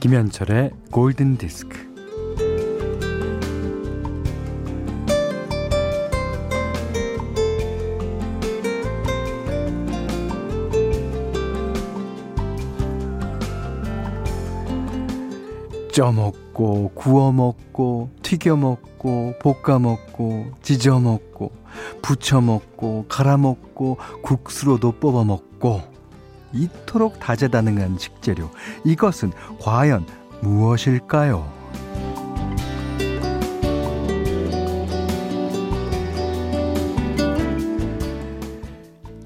김현철의 골든 디스크. 쪄 먹고 구워 먹고 튀겨 먹고 볶아 먹고 지져 먹고 부쳐 먹고 갈아 먹고 국수로도 뽑아 먹고 이토록 다재다능한 식재료 이것은 과연 무엇일까요?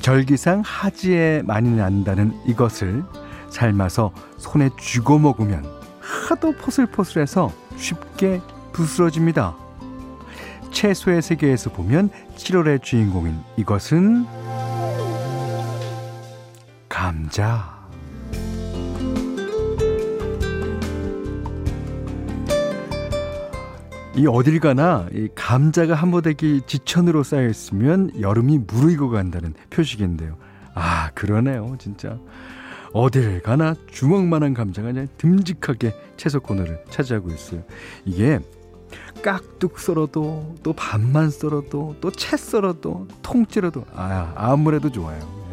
절기상 하지에 많이 난다는 이것을 삶아서 손에 쥐고 먹으면 하도 포슬포슬해서 쉽게 부스러집니다. 채소의 세계에서 보면 7월의 주인공인 이것은 감자. 이 어딜 가나 이 감자가 한보대기 지천으로 쌓여 있으면 여름이 무르익어 간다는 표식인데요. 아 그러네요, 진짜. 어딜 가나 주먹만한 감자가 그냥 듬직하게 채소 코너를 차지하고 있어요. 이게 깍둑 썰어도 또 반만 썰어도 또 채 썰어도 통째로도 아 아무래도 좋아요.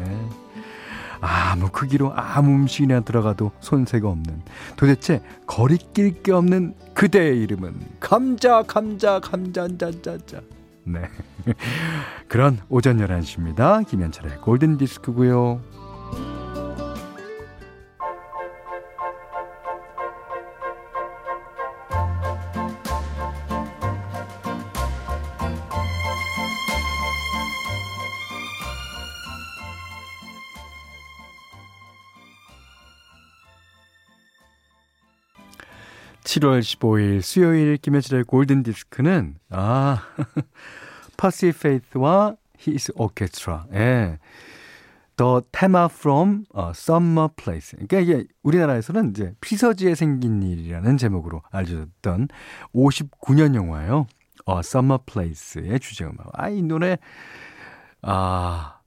예. 아무 크기로 아무 음식이나 들어가도 손색가 없는 도대체 거리낄 게 없는 그대의 이름은 감자 감자 감자 자자자. 네. 그런 오전 11시입니다. 김현철의 골든디스크고요 7월 15일 수요일 김현철의 골든 디스크는 아 Percy Faith와 his orchestra 예. The Theme from Summer Place. 그러니까 이게 우리나라에서는 이제 피서지에 생긴 일이라는 제목으로 알려졌던 59년 영화예요. 어, Summer Place의 주제 음악. 아, 이 노래, 아,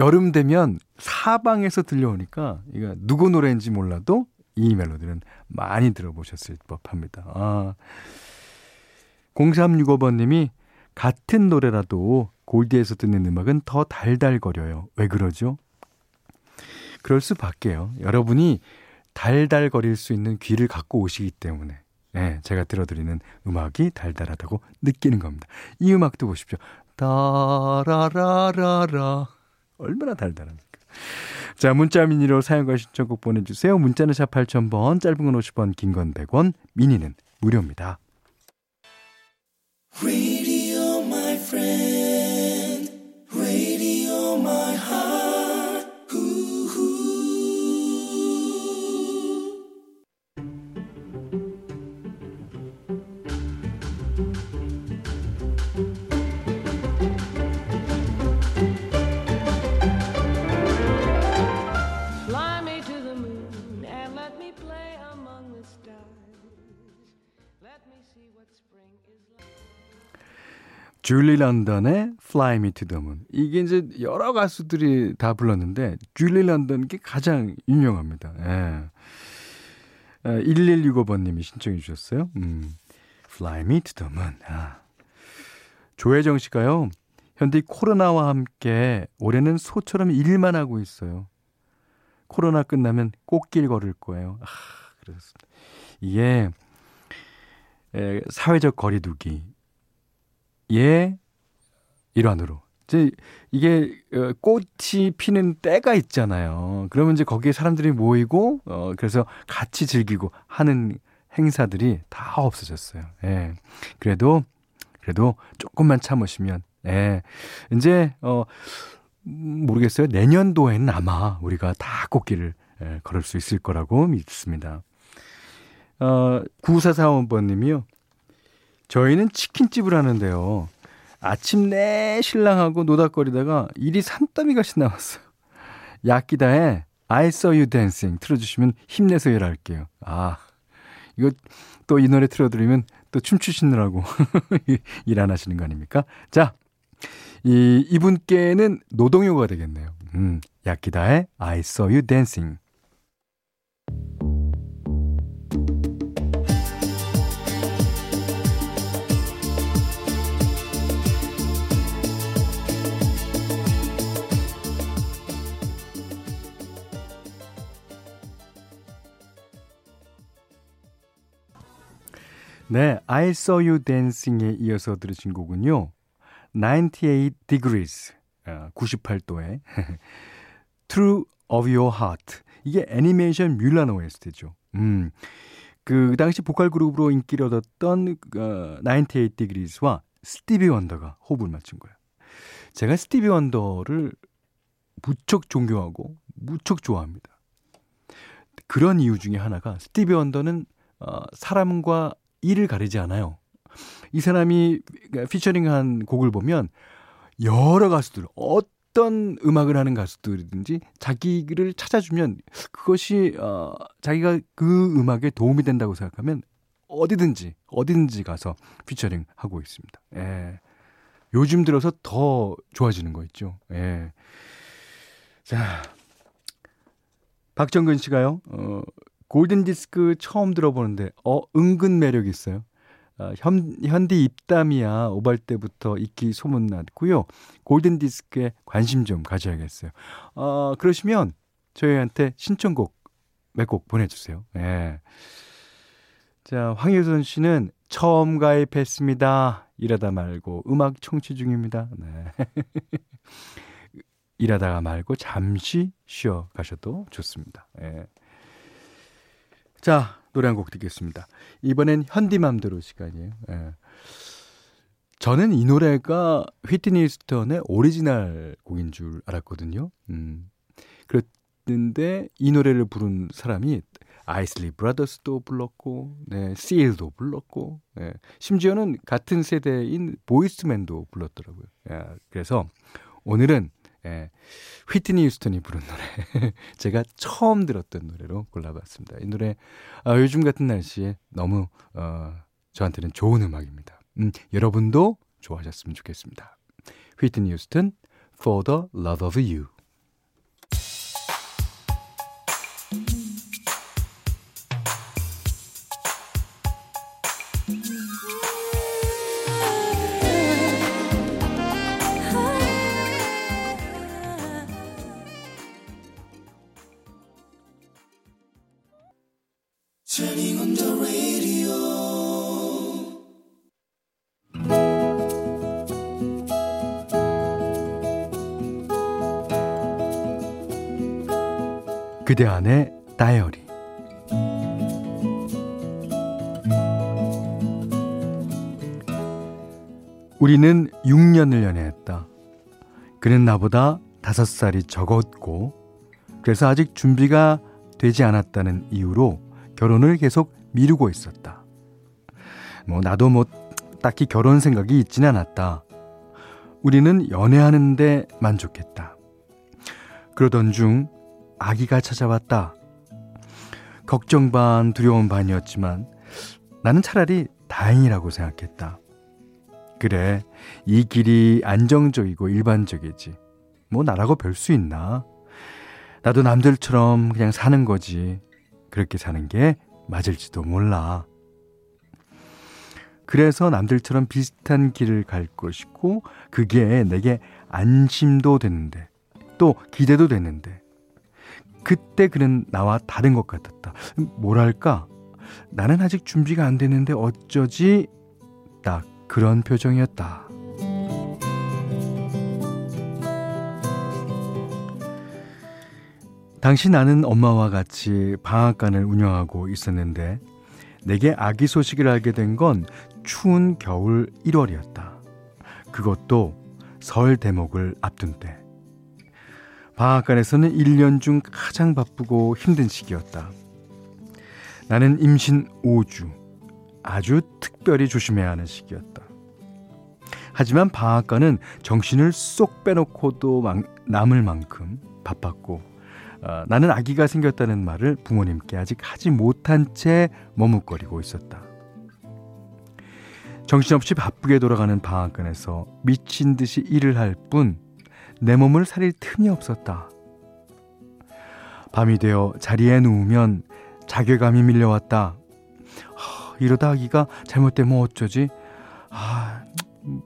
여름 되면 사방에서 들려오니까, 이거 누구 노래인지 몰라도 이 멜로디는 많이 들어보셨을 법합니다. 아. 0365번님이 같은 노래라도 골디에서 듣는 음악은 더 달달거려요. 왜 그러죠? 그럴 수밖에요. 여러분이 달달거릴 수 있는 귀를 갖고 오시기 때문에 네, 제가 들어드리는 음악이 달달하다고 느끼는 겁니다. 이 음악도 보십시오. 다라라라라 얼마나 달달합니까? 자, 문자 미니로 사용과 신청곡 보내주세요. 문자는 샵 8000번, 짧은 건 50원, 긴 건 100원, 미니는 무료입니다. 줄리 런던의 Fly Me to the Moon. 이게 이제 여러 가수들이 다 불렀는데 줄리 런던 게 가장 유명합니다. 예. 1165번님이 신청해 주셨어요. 음, Fly Me to the Moon. 아. 조혜정 씨가요. 현대 코로나와 함께 올해는 소처럼 일만 하고 있어요. 코로나 끝나면 꽃길 걸을 거예요. 아, 그렇습니다. 이게 에, 사회적 거리두기 예 일환으로 이제 이게 어, 꽃이 피는 때가 있잖아요. 그러면 이제 거기에 사람들이 모이고 어 그래서 같이 즐기고 하는 행사들이 다 없어졌어요. 예. 그래도 그래도 조금만 참으시면 예. 이제 어 모르겠어요. 내년도에는 아마 우리가 다 꽃길을 예, 걸을 수 있을 거라고 믿습니다. 어 9445번 님이요. 저희는 치킨집을 하는데요. 아침 내 신랑하고 노닥거리다가 일이 산더미 같이 나왔어요. 야끼다의 I saw you dancing 틀어주시면 힘내서 일할게요. 아, 이거 또 이 노래 틀어드리면 또 춤추시느라고 일 안 하시는 거 아닙니까? 자, 이, 이분께는 노동요가 되겠네요. 음, 야끼다의 I saw you dancing. 네, I Saw You Dancing에 이어서 들으신 곡은요. 98 Degrees, 98도의 True of Your Heart. 이게 애니메이션 뮬란 OST죠. 음, 그 당시 보컬 그룹으로 인기를 얻었던 어, 98 Degrees와 스티비 원더가 호흡을 맞춘 거예요. 제가 스티비 원더를 무척 존경하고 무척 좋아합니다. 그런 이유 중에 하나가 스티비 원더는 어, 사람과 일을 가리지 않아요. 이 사람이 피처링한 곡을 보면 여러 가수들 어떤 음악을 하는 가수들이든지 자기를 찾아주면 그것이 어, 자기가 그 음악에 도움이 된다고 생각하면 어디든지 어디든지 가서 피처링 하고 있습니다. 예. 요즘 들어서 더 좋아지는 거 있죠. 예. 자, 박정근 씨가요. 어, 골든 디스크 처음 들어보는데 어 은근 매력 있어요. 어, 현, 현디 입담이야 오발 때부터 익히 소문났고요. 골든 디스크에 관심 좀 가져야겠어요. 어, 그러시면 저희한테 신청곡 몇 곡 보내주세요. 예. 자, 황효선 씨는 처음 가입했습니다. 일하다 말고 음악 청취 중입니다. 네. 일하다가 말고 잠시 쉬어 가셔도 좋습니다. 예. 자, 노래 한 곡 듣겠습니다. 이번엔 현디맘대로 시간이에요. 예. 저는 이 노래가 휘트니 휴스턴의 오리지널 곡인 줄 알았거든요. 음. 그랬는데 이 노래를 부른 사람이 Isley Brothers도 불렀고, 네, 시일도 불렀고, 네, 심지어는 같은 세대인 보이스맨도 불렀더라고요. 예, 그래서 오늘은 예, 휘트니 휴스턴이 부른 노래. 제가 처음 들었던 노래로 골라봤습니다. 이 노래, 아, 요즘 같은 날씨에 너무, 어, 저한테는 좋은 음악입니다. 음, 여러분도 좋아하셨으면 좋겠습니다. 휘트니 휴스턴, For the Love of You. 그대 안의 다이어리 우리는 6년을 연애했다. 그는 나보다 5살이 적었고 그래서 아직 준비가 되지 않았다는 이유로 결혼을 계속 미루고 있었다. 뭐 나도 뭐 딱히 결혼 생각이 있지는 않았다. 우리는 연애하는데 만족했다. 그러던 중 아기가 찾아왔다. 걱정 반, 두려움 반이었지만 나는 차라리 다행이라고 생각했다. 그래, 이 길이 안정적이고 일반적이지. 뭐 나라고 별 수 있나? 나도 남들처럼 그냥 사는 거지. 그렇게 사는 게 맞을지도 몰라. 그래서 남들처럼 비슷한 길을 갈 것이고, 그게 내게 안심도 됐는데, 또 기대도 됐는데, 그때 그는 나와 다른 것 같았다. 뭐랄까? 나는 아직 준비가 안 됐는데 어쩌지? 딱 그런 표정이었다. 당시 나는 엄마와 같이 방앗간을 운영하고 있었는데 내게 아기 소식을 알게 된 건 추운 겨울 1월이었다. 그것도 설 대목을 앞둔 때. 방앗간에서는 1년 중 가장 바쁘고 힘든 시기였다. 나는 임신 5주, 아주 특별히 조심해야 하는 시기였다. 하지만 방앗간은 정신을 쏙 빼놓고도 남을 만큼 바빴고 어, 나는 아기가 생겼다는 말을 부모님께 아직 하지 못한 채 머뭇거리고 있었다. 정신없이 바쁘게 돌아가는 방앗간에서 미친 듯이 일을 할 뿐 내 몸을 살릴 틈이 없었다. 밤이 되어 자리에 누우면 자괴감이 밀려왔다. 하, 이러다 아기가 잘못되면 어쩌지? 아,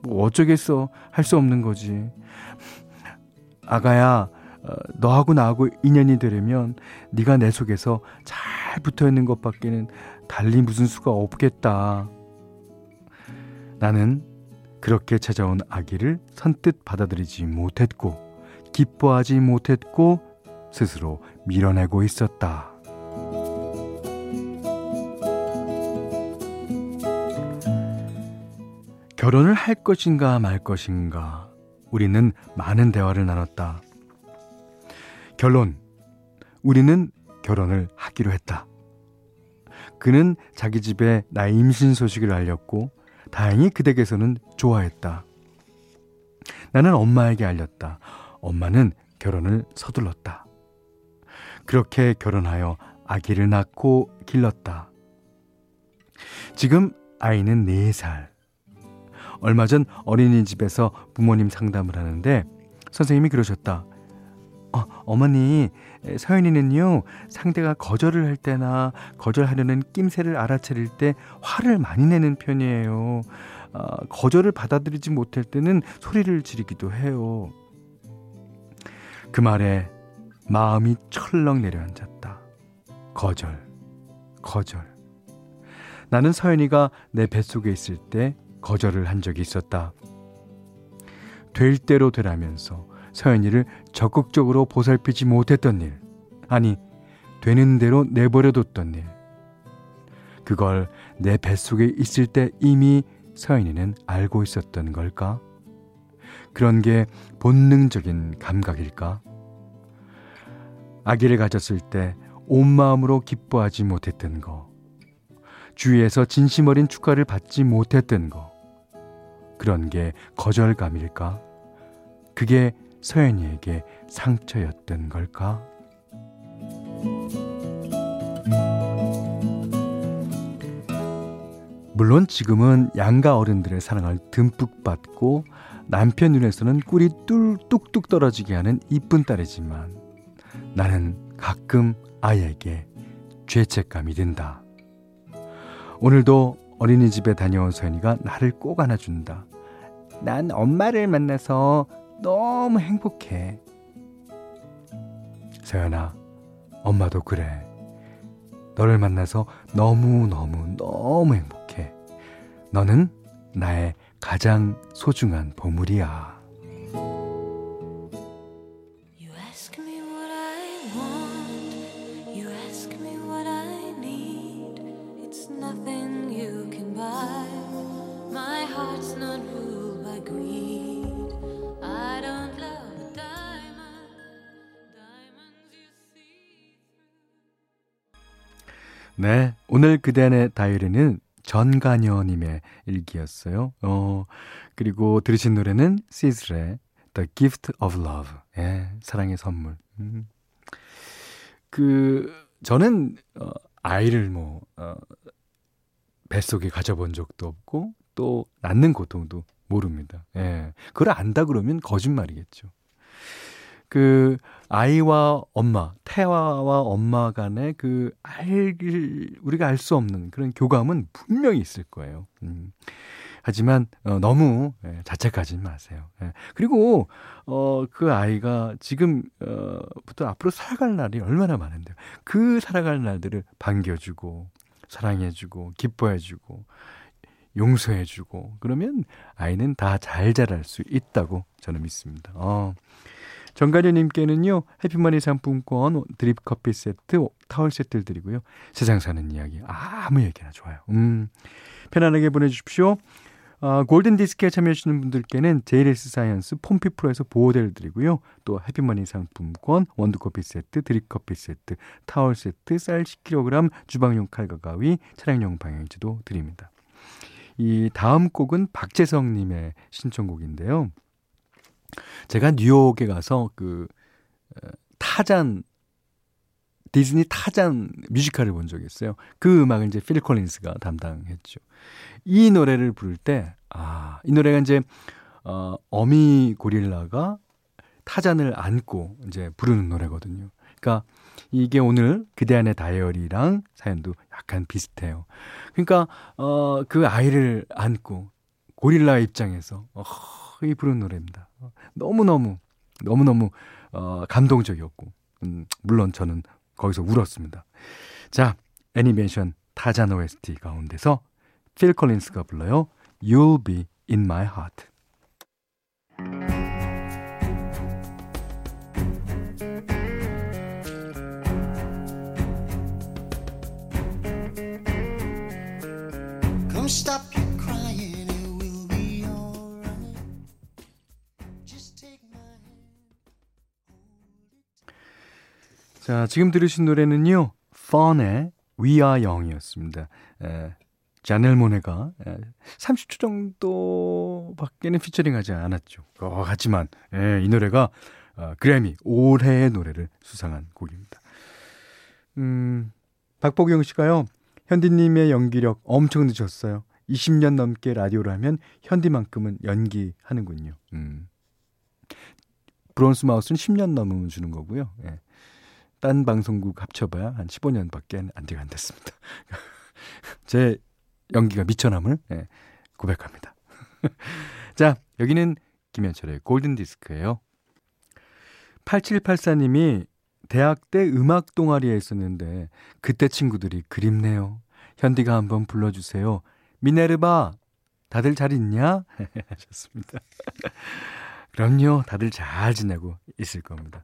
뭐 어쩌겠어. 할 수 없는 거지. 아가야, 어, 너하고 나하고 인연이 되려면 네가 내 속에서 잘 붙어 있는 것밖에는 달리 무슨 수가 없겠다. 나는 그렇게 찾아온 아기를 선뜻 받아들이지 못했고 기뻐하지 못했고 스스로 밀어내고 있었다. 결혼을 할 것인가 말 것인가 우리는 많은 대화를 나눴다. 결론. 우리는 결혼을 하기로 했다. 그는 자기 집에 나의 임신 소식을 알렸고 다행히 그 댁에서는 좋아했다. 나는 엄마에게 알렸다. 엄마는 결혼을 서둘렀다. 그렇게 결혼하여 아기를 낳고 길렀다. 지금 아이는 4살. 얼마 전 어린이집에서 부모님 상담을 하는데 선생님이 그러셨다. 어, 어머니, 서연이는요, 상대가 거절을 할 때나 거절하려는 낌새를 알아차릴 때 화를 많이 내는 편이에요. 어, 거절을 받아들이지 못할 때는 소리를 지르기도 해요. 그 말에 마음이 철렁 내려앉았다. 거절, 거절. 나는 서연이가 내 뱃속에 있을 때 거절을 한 적이 있었다. 될 대로 되라면서 서연이를 적극적으로 보살피지 못했던 일. 아니, 되는 대로 내버려뒀던 일. 그걸 내 뱃속에 있을 때 이미 서연이는 알고 있었던 걸까? 그런 게 본능적인 감각일까? 아기를 가졌을 때 온 마음으로 기뻐하지 못했던 거. 주위에서 진심 어린 축하를 받지 못했던 거. 그런 게 거절감일까? 그게 서연이에게 상처였던 걸까? 물론 지금은 양가 어른들의 사랑을 듬뿍 받고 남편 눈에서는 꿀이 뚫 뚝뚝 떨어지게 하는 이쁜 딸이지만 나는 가끔 아이에게 죄책감이 든다. 오늘도 어린이집에 다녀온 서연이가 나를 꼭 안아준다. 난 엄마를 만나서 너무 행복해. 서연아, 엄마도 그래. 너를 만나서 너무너무 너무 행복해. 너는 나의 가장 소중한 보물이야. 네, 오늘 그대안의 다이어리는 전가녀님의 일기였어요. 어, 그리고 들으신 노래는 시즈의 The Gift of Love. 예, 사랑의 선물. 음. 그, 저는, 어, 아이를 뭐, 어, 뱃속에 가져본 적도 없고, 또, 낳는 고통도 모릅니다. 예. 그걸 안다 그러면 거짓말이겠죠. 그 아이와 엄마, 태아와 엄마 간의 그 알, 우리가 알 수 없는 그런 교감은 분명히 있을 거예요. 음. 하지만 어, 너무 예, 자책하지 마세요. 예. 그리고 어, 그 아이가 지금부터 어, 앞으로 살아갈 날이 얼마나 많은데요. 그 살아갈 날들을 반겨주고 사랑해주고 기뻐해주고 용서해주고 그러면 아이는 다 잘 자랄 수 있다고 저는 믿습니다. 어. 정가련님께는요, 해피머니 상품권, 드립 커피 세트, 타월 세트를 드리고요. 세상 사는 이야기, 아무 얘기나 좋아요. 음, 편안하게 보내주십시오. 어, 골든 디스크에 참여하시는 분들께는 JLS 사이언스 폼피 프로에서 보호대를 드리고요. 또 해피머니 상품권, 원두 커피 세트, 드립 커피 세트, 타월 세트, 쌀 10kg, 주방용 칼과 가위, 차량용 방향제도 드립니다. 이 다음 곡은 박재성님의 신청곡인데요. 제가 뉴욕에 가서 그 어, 타잔 디즈니 타잔 뮤지컬을 본 적이 있어요. 그 음악을 이제 필 콜린스가 담당했죠. 이 노래를 부를 때, 아, 이 노래가 이제, 어, 어미 고릴라가 타잔을 안고 이제 부르는 노래거든요. 그러니까 이게 오늘 그대 안의 다이어리랑 사연도 약간 비슷해요. 그러니까, 어, 그 아이를 안고 고릴라 입장에서, 어, 이 부르는 노래입니다. 너무너무, 너무너무, 어, 감동적이었고, 음, 물론 저는 거기서 울었습니다. 자, 애니메이션 타잔 OST 가운데서 필 컬린스가 불러요. You'll Be in My Heart. 자, 지금 들으신 노래는요. 펀의 We Are Young이었습니다. 에, 자넬 모네가 30초 정도밖에는 피처링하지 않았죠. 어, 하지만 예, 이 노래가 어, 그래미 올해의 노래를 수상한 곡입니다. 음, 박보경 씨가요. 현디님의 연기력 엄청 늦었어요. 20년 넘게 라디오를 하면 현디만큼은 연기하는군요. 음. 브론스 마우스는 10년 넘으면 주는 거고요. 예. 딴 방송국 합쳐봐야 한 15년밖에 안 돼가 안 됐습니다. 제 연기가 미쳐남을 예, 고백합니다. 자, 여기는 김현철의 골든 디스크예요. 8784님이 대학 때 음악 동아리에 있었는데 그때 친구들이 그립네요. 현디가 한번 불러주세요. 미네르바 다들 잘 있냐? 하셨습니다. 그럼요. 다들 잘 지내고 있을 겁니다.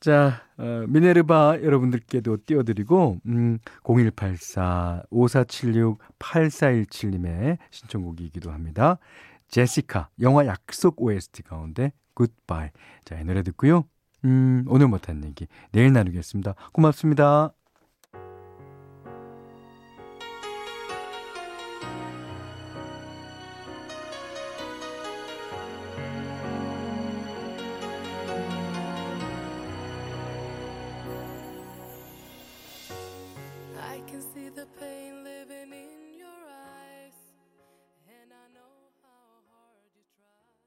자, 어, 미네르바 여러분들께도 띄워드리고, 음, 0184-5476-8417님의 신청곡이기도 합니다. 제시카, 영화 약속 OST 가운데 굿바이. 자, 이 노래 듣고요. 음, 오늘 못한 얘기 내일 나누겠습니다. 고맙습니다.